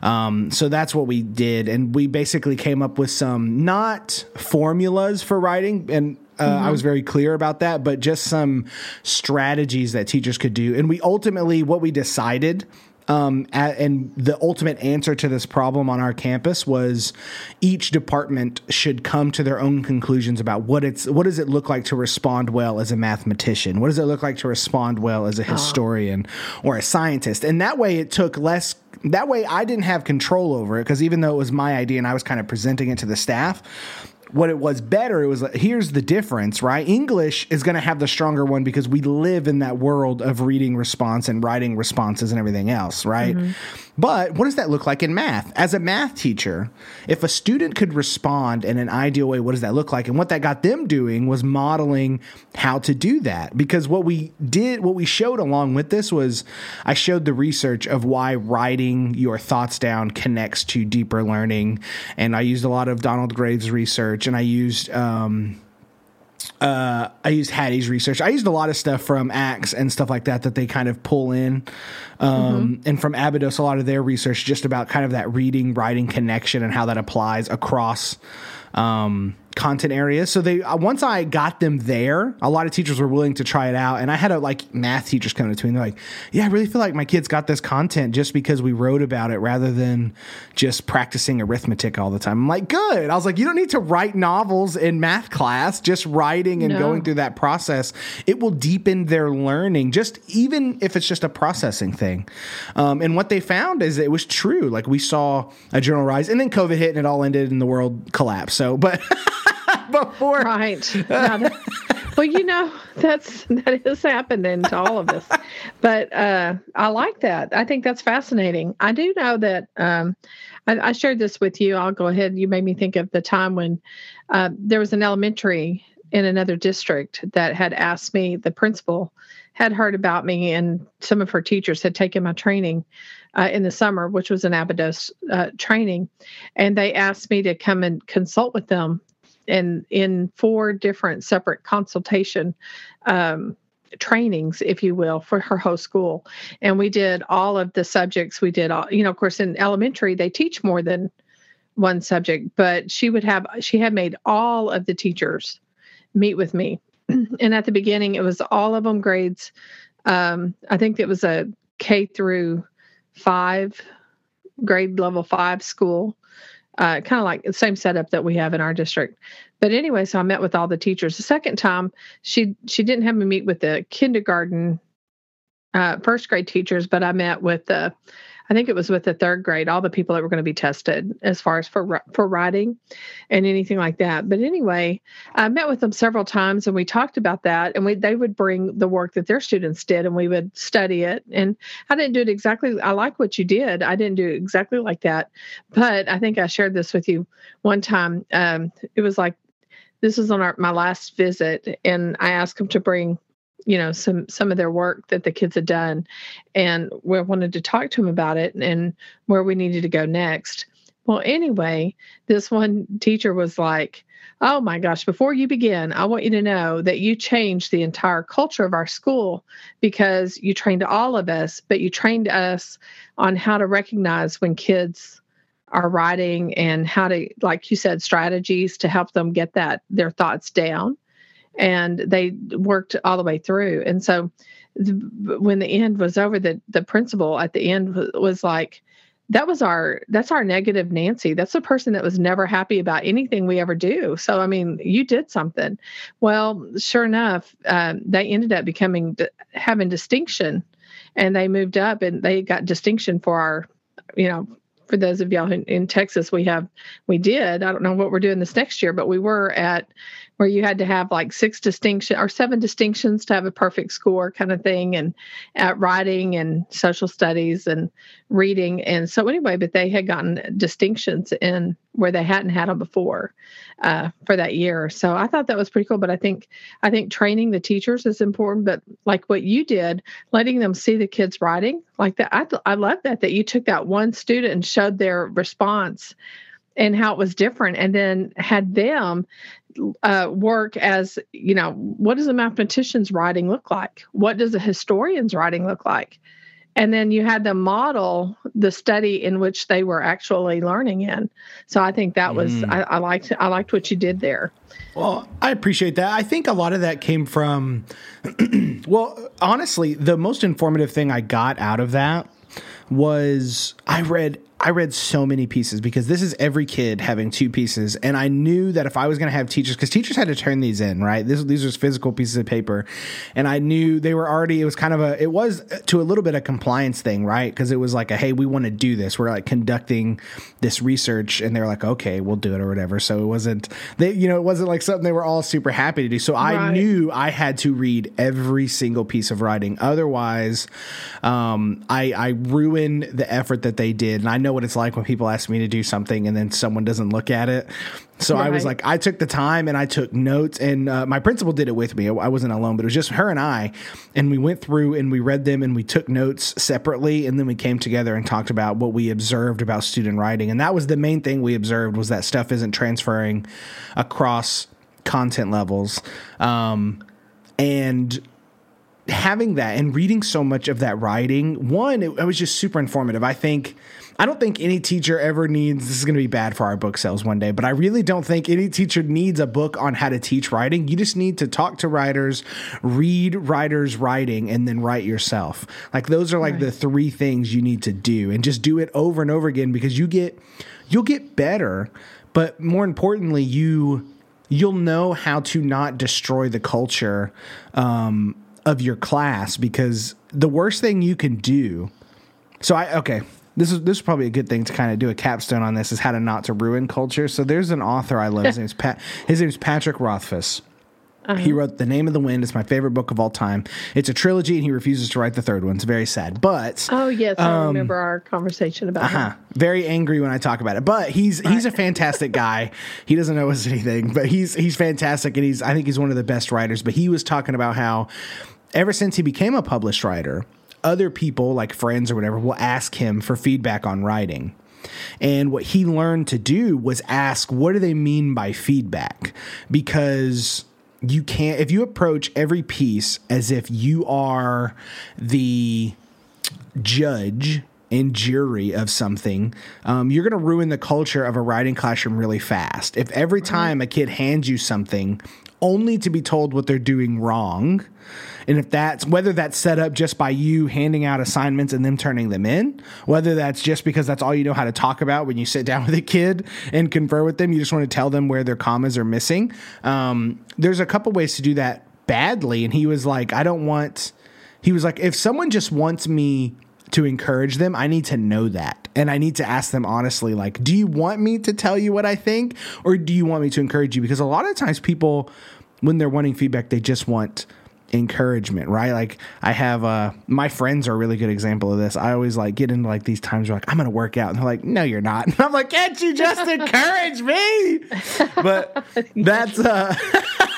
Um, so that's what we did, and we basically came up with some not formulas for writing, and uh, mm-hmm. I was very clear about that, but just some strategies that teachers could do. And we ultimately what we decided um, at, and the ultimate answer to this problem on our campus was each department should come to their own conclusions about what it's what does it look like to respond well as a mathematician? What does it look like to respond well as a ah. historian or a scientist? And that way it took less that way I didn't have control over it because even though it was my idea and I was kind of presenting it to the staff, what it was better, it was like, here's the difference, right? English is going to have the stronger one because we live in that world of reading response and writing responses and everything else, right? Mm-hmm. But what does that look like in math? As a math teacher, if a student could respond in an ideal way, what does that look like? And what that got them doing was modeling how to do that. Because what we did, what we showed along with this was I showed the research of why writing your thoughts down connects to deeper learning. And I used a lot of Donald Graves research and I used, um, uh, I used Hattie's research. I used a lot of stuff from Axe and stuff like that that they kind of pull in, um, mm-hmm. and from Abydos, a lot of their research just about kind of that reading writing connection and how that applies across um, content areas. So they uh, once I got them there, a lot of teachers were willing to try it out, and I had a like math teachers coming to me. And they're like, "Yeah, I really feel like my kids got this content just because we wrote about it rather than just practicing arithmetic all the time." I'm like, "Good." I was like, "You don't need to write novels in math class. Just writing and no. going through that process, it will deepen their learning. Just even if it's just a processing thing." Um, and what they found is it was true. Like we saw a general rise, and then COVID hit, and it all ended, and the world collapsed. So, but. before. Right. that, well, you know, that's that that is happening to all of us. But uh, I like that. I think that's fascinating. I do know that um, I, I, shared this with you. I'll go ahead. You made me think of the time when uh, there was an elementary in another district that had asked me, the principal had heard about me, and some of her teachers had taken my training. Uh, in the summer, which was an Abydos uh, training, and they asked me to come and consult with them and in four different separate consultation um, trainings, if you will, for her whole school. And we did all of the subjects. We did all, you know, of course, in elementary, they teach more than one subject, but she would have, she had made all of the teachers meet with me. and at the beginning, it was all of them grades. Um, I think it was a K through five, grade level five school uh, kind of like the same setup that we have in our district. But anyway, so I met with all the teachers. The second time, she she didn't have me meet with the kindergarten, uh, first grade teachers, but I met with the I think it was with the third grade, all the people that were going to be tested as far as for for writing and anything like that. But anyway, I met with them several times and we talked about that. And we they would bring the work that their students did and we would study it. And I didn't do it exactly. I like what you did. I didn't do it exactly like that, but I think I shared this with you one time. Um, it was like this was on our, my last visit, and I asked them to bring you know some some of their work that the kids had done. And we wanted to talk to them about it and where we needed to go next. Well anyway this one teacher was like oh my gosh before you begin i want you to know that you changed the entire culture of our school because you trained all of us but you trained us on how to recognize when kids are writing and how to like you said strategies to help them get that their thoughts down and they worked all the way through. And so when the end was over, the the principal at the end was, like, that was our that's our negative Nancy. That's the person that was never happy about anything we ever do. So I mean, you did something. Well, sure enough, um, they ended up becoming having distinction, and they moved up and they got distinction for our, you know, for those of y'all in, in Texas, we have we did. I don't know what we're doing this next year, but we were at where you had to have like six distinction or seven distinctions to have a perfect score kind of thing and at writing and social studies and reading. And so anyway but they had gotten distinctions in where they hadn't had them before uh, for that year. So i thought that was pretty cool but i think i think training the teachers is important. But like what you did letting them see the kids writing like that i, I love that that you took that one student and showed their response and how it was different. And then had them uh, work as you know what does a mathematician's writing look like? What does a historian's writing look like? And then you had them model the study in which they were actually learning in. So i think that was mm. I, I liked i liked what you did there. Well i appreciate that. I think a lot of that came from well honestly the most informative thing i got out of that was i read I read so many pieces because this is every kid having two pieces, and I knew that if I was going to have teachers, because teachers had to turn these in, right? This, these are physical pieces of paper, and I knew they were already. It was kind of a. It was to a little bit a compliance thing, right? Because it was like a, hey, we want to do this. We're like conducting this research, and they're like, okay, we'll do it or whatever. So it wasn't they, you know, it wasn't like something they were all super happy to do. So right. I knew I had to read every single piece of writing, otherwise, um, I I ruin the effort that they did, and I know know what it's like when people ask me to do something and then someone doesn't look at it. So right. I was like, I took the time and I took notes, and uh, my principal did it with me. I wasn't alone, but it was just her and I, and we went through and we read them and we took notes separately, and then we came together and talked about what we observed about student writing, and that was the main thing we observed was that stuff isn't transferring across content levels, um, and having that and reading so much of that writing, one, it, it was just super informative. I think I don't think any teacher ever needs this is going to be bad for our book sales one day, but I really don't think any teacher needs a book on how to teach writing. You just need to talk to writers, read writers' writing, and then write yourself. Like those are like right. the three things you need to do, and just do it over and over again because you get you'll get better, but more importantly, you you'll know how to not destroy the culture um, of your class because the worst thing you can do. So I okay, this is this is probably a good thing to kind of do a capstone on this is how to not to ruin culture. So there's an author I love. his name's Pat. His name's Patrick Rothfuss. Uh-huh. He wrote The Name of the Wind. It's my favorite book of all time. It's a trilogy, and he refuses to write the third one. It's very sad. But oh yes, I um, remember our conversation about uh-huh. Very angry when I talk about it. But he's he's a fantastic guy. He doesn't know us anything, but he's he's fantastic, and he's I think he's one of the best writers. But he was talking about how ever since he became a published writer, other people, like friends or whatever, will ask him for feedback on writing. And what he learned to do was ask, what do they mean by feedback? Because you can't, if you approach every piece as if you are the judge and jury of something, um, you're going to ruin the culture of a writing classroom really fast. If every time a kid hands you something only to be told what they're doing wrong, and if that's whether that's set up just by you handing out assignments and them turning them in, whether that's just because that's all you know how to talk about when you sit down with a kid and confer with them, you just want to tell them where their commas are missing. Um, there's a couple ways to do that badly. And he was like, I don't want, he was like, if someone just wants me to encourage them, I need to know that. And I need to ask them honestly, like, do you want me to tell you what I think? Or do you want me to encourage you? Because a lot of times people, when they're wanting feedback, they just want encouragement, right? Like I have uh my friends are a really good example of this. I always like get into like these times where like I'm gonna work out and they're like, No, you're not. And I'm like, Can't you just encourage me? But that's uh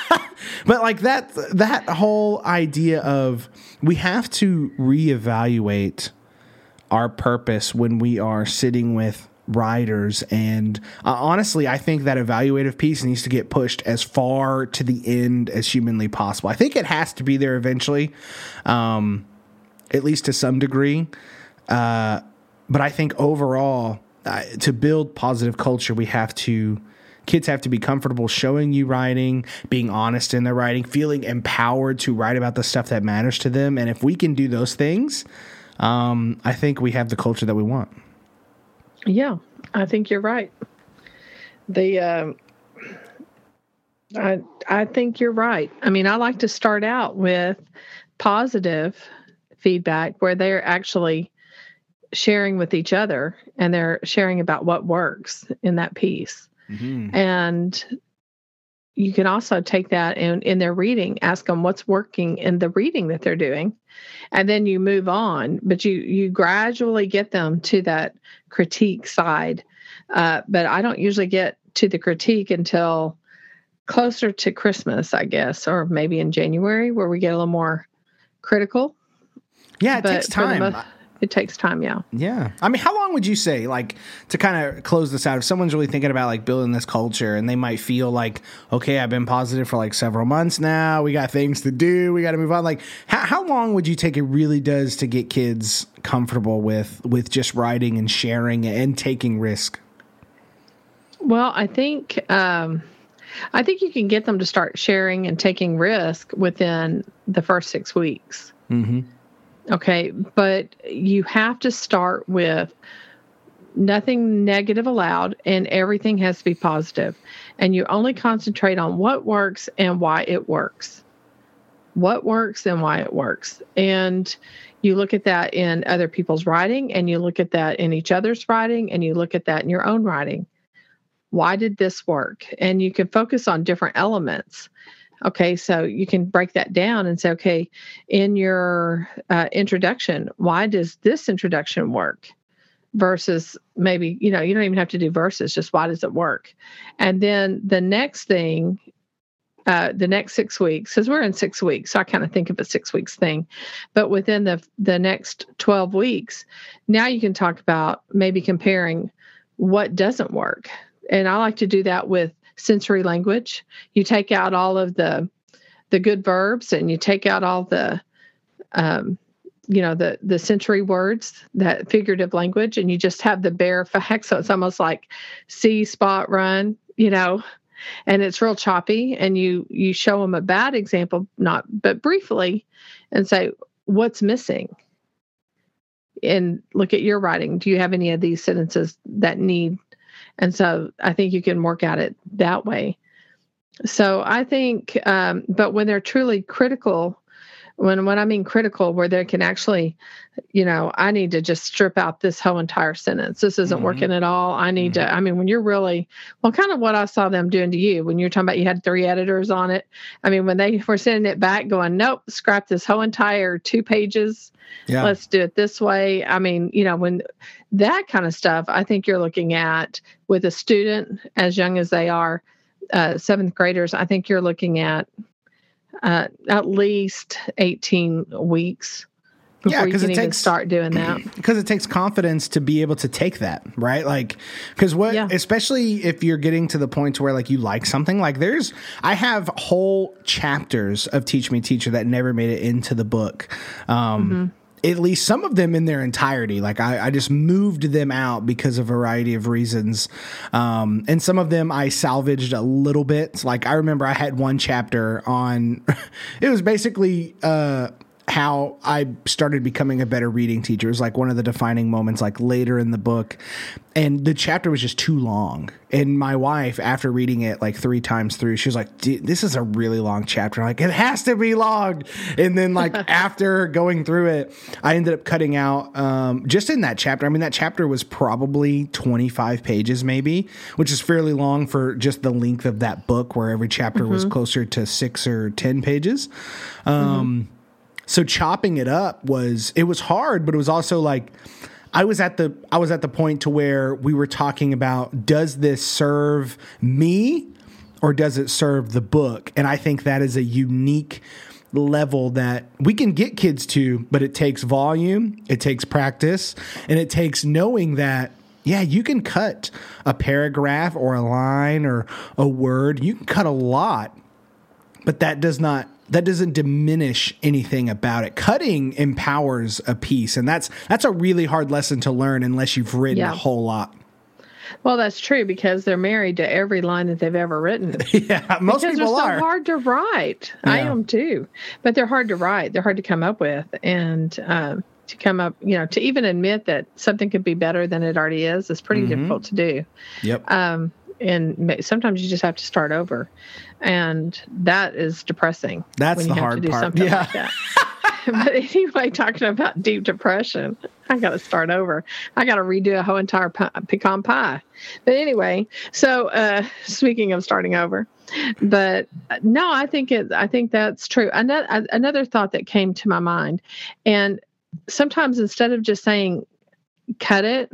but like that that whole idea of we have to reevaluate our purpose when we are sitting with writers and uh, honestly i think that evaluative piece needs to get pushed as far to the end as humanly possible. I think it has to be there eventually um, at least to some degree. Uh, but i think overall uh, to build positive culture we have to kids have to be comfortable showing you writing being honest in their writing feeling empowered to write about the stuff that matters to them. And if we can do those things um, i think we have the culture that we want yeah, I think you're right. The uh, I I think you're right. I mean, I like to start out with positive feedback where they're actually sharing with each other and they're sharing about what works in that piece. Mm-hmm. And you can also take that and in their reading, ask them what's working in the reading that they're doing and then you move on but you you gradually get them to that critique side. Uh, but i don't usually get to the critique until closer to christmas i guess or maybe in january where we get a little more critical. Yeah it but takes time it takes time yeah. Yeah. I mean how long would you say like to kind of close this out if someone's really thinking about like building this culture and they might feel like okay i've been positive for like several months now we got things to do we got to move on like how, how long would you take it really does to get kids comfortable with with just writing and sharing and taking risk? Well i think um i think you can get them to start sharing and taking risk within the first six weeks. Mm-hmm Okay. But you have to start with nothing negative allowed and everything has to be positive. And you only concentrate on what works and why it works. What works and why it works. And you look at that in other people's writing and you look at that in each other's writing and you look at that in your own writing. Why did this work? And you can focus on different elements Okay, so you can break that down and say, okay, in your uh, introduction, why does this introduction work? Versus maybe, you know, you don't even have to do verses, just why does it work? And then the next thing, uh, the next six weeks, because we're in six weeks, so I kind of think of a six weeks thing. But within the the next 12 weeks, now you can talk about maybe comparing what doesn't work. And I like to do that with sensory language. You take out all of the the good verbs and you take out all the um, you know the the sensory words that figurative language and you just have the bare facts. So it's almost like see spot run you know and it's real choppy and you you show them a bad example not but briefly and say what's missing? And look at your writing. Do you have any of these sentences that need and so i think you can work at it that way. So i think um, but when they're truly critical when when I mean critical, where they can actually, you know, I need to just strip out this whole entire sentence. This isn't mm-hmm. working at all. I need mm-hmm. to. I mean, when you're really well, kind of what I saw them doing to you when you're talking about you had three editors on it. I mean, when they were sending it back, going, nope, scrap this whole entire two pages. Yeah. Let's do it this way. I mean, you know, when that kind of stuff, I think you're looking at with a student as young as they are, uh, seventh graders. I think you're looking at uh, at least 18 weeks before yeah, because it takes start doing that. Because it takes confidence to be able to take that, right? Like, because what, yeah. especially if you're getting to the point where like you like something, like there's, I have whole chapters of Teach Me Teacher that never made it into the book. Um, mm-hmm at least some of them in their entirety. Like I, I just moved them out because of a variety of reasons. Um, and some of them I salvaged a little bit. Like I remember I had one chapter on, it was basically, uh, how I started becoming a better reading teacher. It was like one of the defining moments, like later in the book. And the chapter was just too long. And my wife, after reading it like three times through, she was like, This is a really long chapter. I'm like, it has to be long. And then, like, after going through it, I ended up cutting out um, just in that chapter. I mean, that chapter was probably 25 pages, maybe, which is fairly long for just the length of that book, where every chapter mm-hmm. was closer to six or 10 pages. Um, mm-hmm so chopping it up was it was hard, but it was also like I was at the I was at the point to where we were talking about does this serve me or does it serve the book? And I think that is a unique level that we can get kids to, but it takes volume, it takes practice, and it takes knowing that yeah, you can cut a paragraph or a line or a word. You can cut a lot, but that does not that doesn't diminish anything about it. Cutting empowers a piece, and that's that's a really hard lesson to learn unless you've written yeah. a whole lot. Well, that's true because they're married to every line that they've ever written. yeah, most because people they're are. so hard to write. Yeah. I am too, but they're hard to write. They're hard to come up with, and um, to come up, you know, to even admit that something could be better than it already is is pretty mm-hmm. difficult to do. Yep. Um, and sometimes you just have to start over, and that is depressing. That's the hard part. yeah. Like but anyway, talking about deep depression, I got to start over. I got to redo a whole entire pecan pie. But anyway, so uh, speaking of starting over, but no, I think it. I think that's true. Another another thought that came to my mind, and sometimes instead of just saying cut it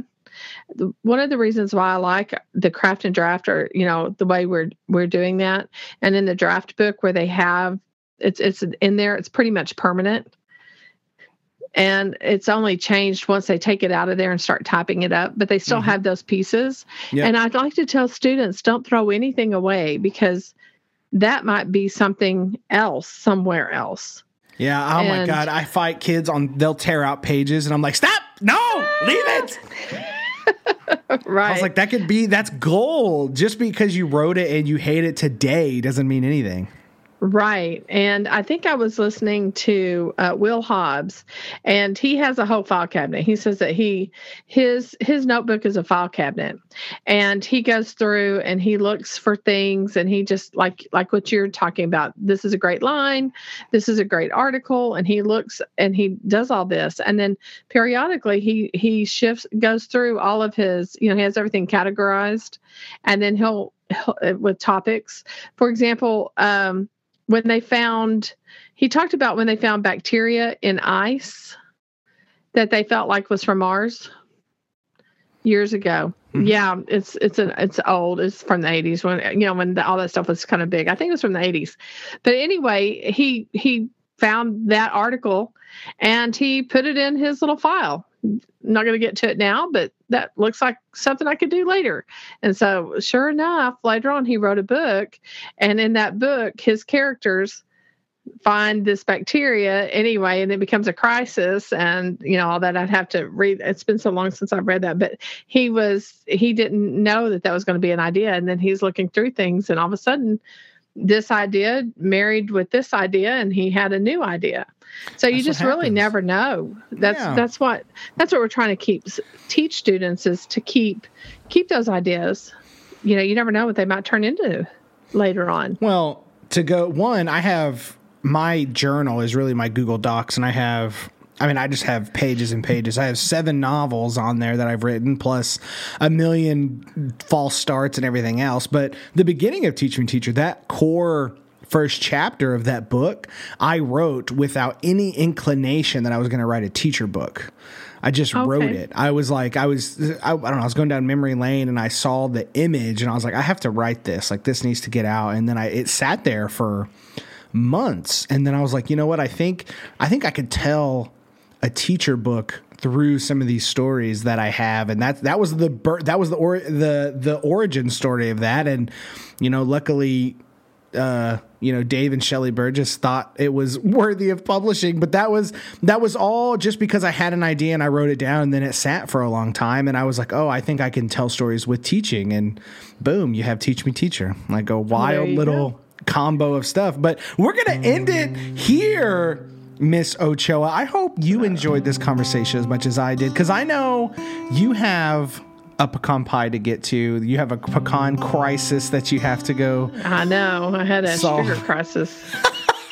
one of the reasons why I like the craft and draft or you know the way we're we're doing that and in the draft book where they have it's it's in there it's pretty much permanent and it's only changed once they take it out of there and start typing it up but they still mm-hmm. have those pieces yep. and I'd like to tell students don't throw anything away because that might be something else somewhere else yeah. Oh and, my God. I fight kids on, they'll tear out pages and I'm like, stop. No, leave it. right. I was like, that could be that's gold. Just because you wrote it and you hate it today doesn't mean anything. Right. And I think I was listening to uh, Will Hobbs and he has a whole file cabinet. He says that he his his notebook is a file cabinet and he goes through and he looks for things and he just like like what you're talking about. This is a great line, this is a great article and he looks and he does all this and then periodically he he shifts goes through all of his, you know, he has everything categorized and then he'll, he'll with topics. For example, um when they found he talked about when they found bacteria in ice that they felt like was from Mars years ago. Mm-hmm. Yeah, it's it's an it's old. It's from the 80s when you know when the, all that stuff was kind of big. I think it was from the 80s. But anyway, he he found that article and he put it in his little file. Not going to get to it now, but that looks like something I could do later. And so, sure enough, later on, he wrote a book. And in that book, his characters find this bacteria anyway and it becomes a crisis and you know all that i'd have to read it's been so long since i've read that but he was he didn't know that that was going to be an idea and then he's looking through things and all of a sudden this idea married with this idea and he had a new idea. So you just really never know. That's yeah. that's what that's what we're trying to keep teach students is to keep keep those ideas. You know you never know what they might turn into later on. Well to go one i have my journal is really my Google Docs, and I have I mean, I just have pages and pages. I have seven novels on there that I've written, plus a million false starts and everything else. But the beginning of Teach Me Teacher, that core first chapter of that book, I wrote without any inclination that I was going to write a teacher book. I just okay. wrote it. I was like, I was, I, I, don't know, I was going down memory lane and I saw the image and I was like, I have to write this. Like, this needs to get out. And then I, it sat there for months. And then I was like, you know what? I think I think I could tell a teacher book through some of these stories that I have, and that that was the that was the or, the the origin story of that. And you know, luckily, uh, you know, Dave and Shelley Burgess thought it was worthy of publishing, but that was that was all just because I had an idea and I wrote it down, and then it sat for a long time, and I was like, oh, I think I can tell stories with teaching, and boom, you have Teach Me Teacher, like a wild little. Go combo of stuff. But we're going to end it here. Miss Ochoa, I hope you enjoyed this conversation as much as I did because I know you have a pecan pie to get to. You have a pecan crisis that you have to go. I know. I had a solve. sugar crisis.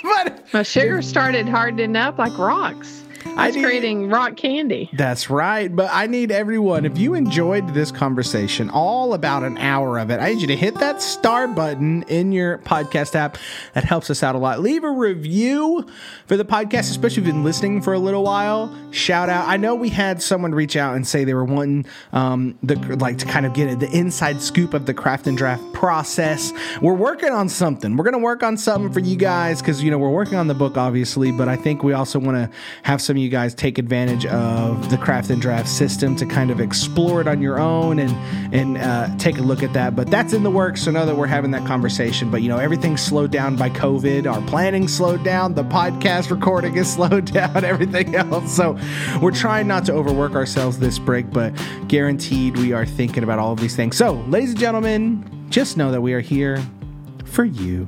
but my sugar started hardening up like rocks. I need, creating rock candy. That's right. But I need everyone, if you enjoyed this conversation, all about an hour of it, I need you to hit that star button in your podcast app. That helps us out a lot. Leave a review for the podcast, especially if you've been listening for a little while. Shout out. I know we had someone reach out and say they were wanting um, the like to kind of get the inside scoop of the craft and draft process. We're working on something. We're going to work on something for you guys because, you know, we're working on the book, obviously, but I think we also want to have some you guys take advantage of the craft and draft system to kind of explore it on your own and and uh, take a look at that. But that's in the works. So know that we're having that conversation. But you know, everything's slowed down by COVID. Our planning slowed down. The podcast recording is slowed down. Everything else. So we're trying not to overwork ourselves this break, but guaranteed we are thinking about all of these things. So, ladies and gentlemen, just know that we are here for you.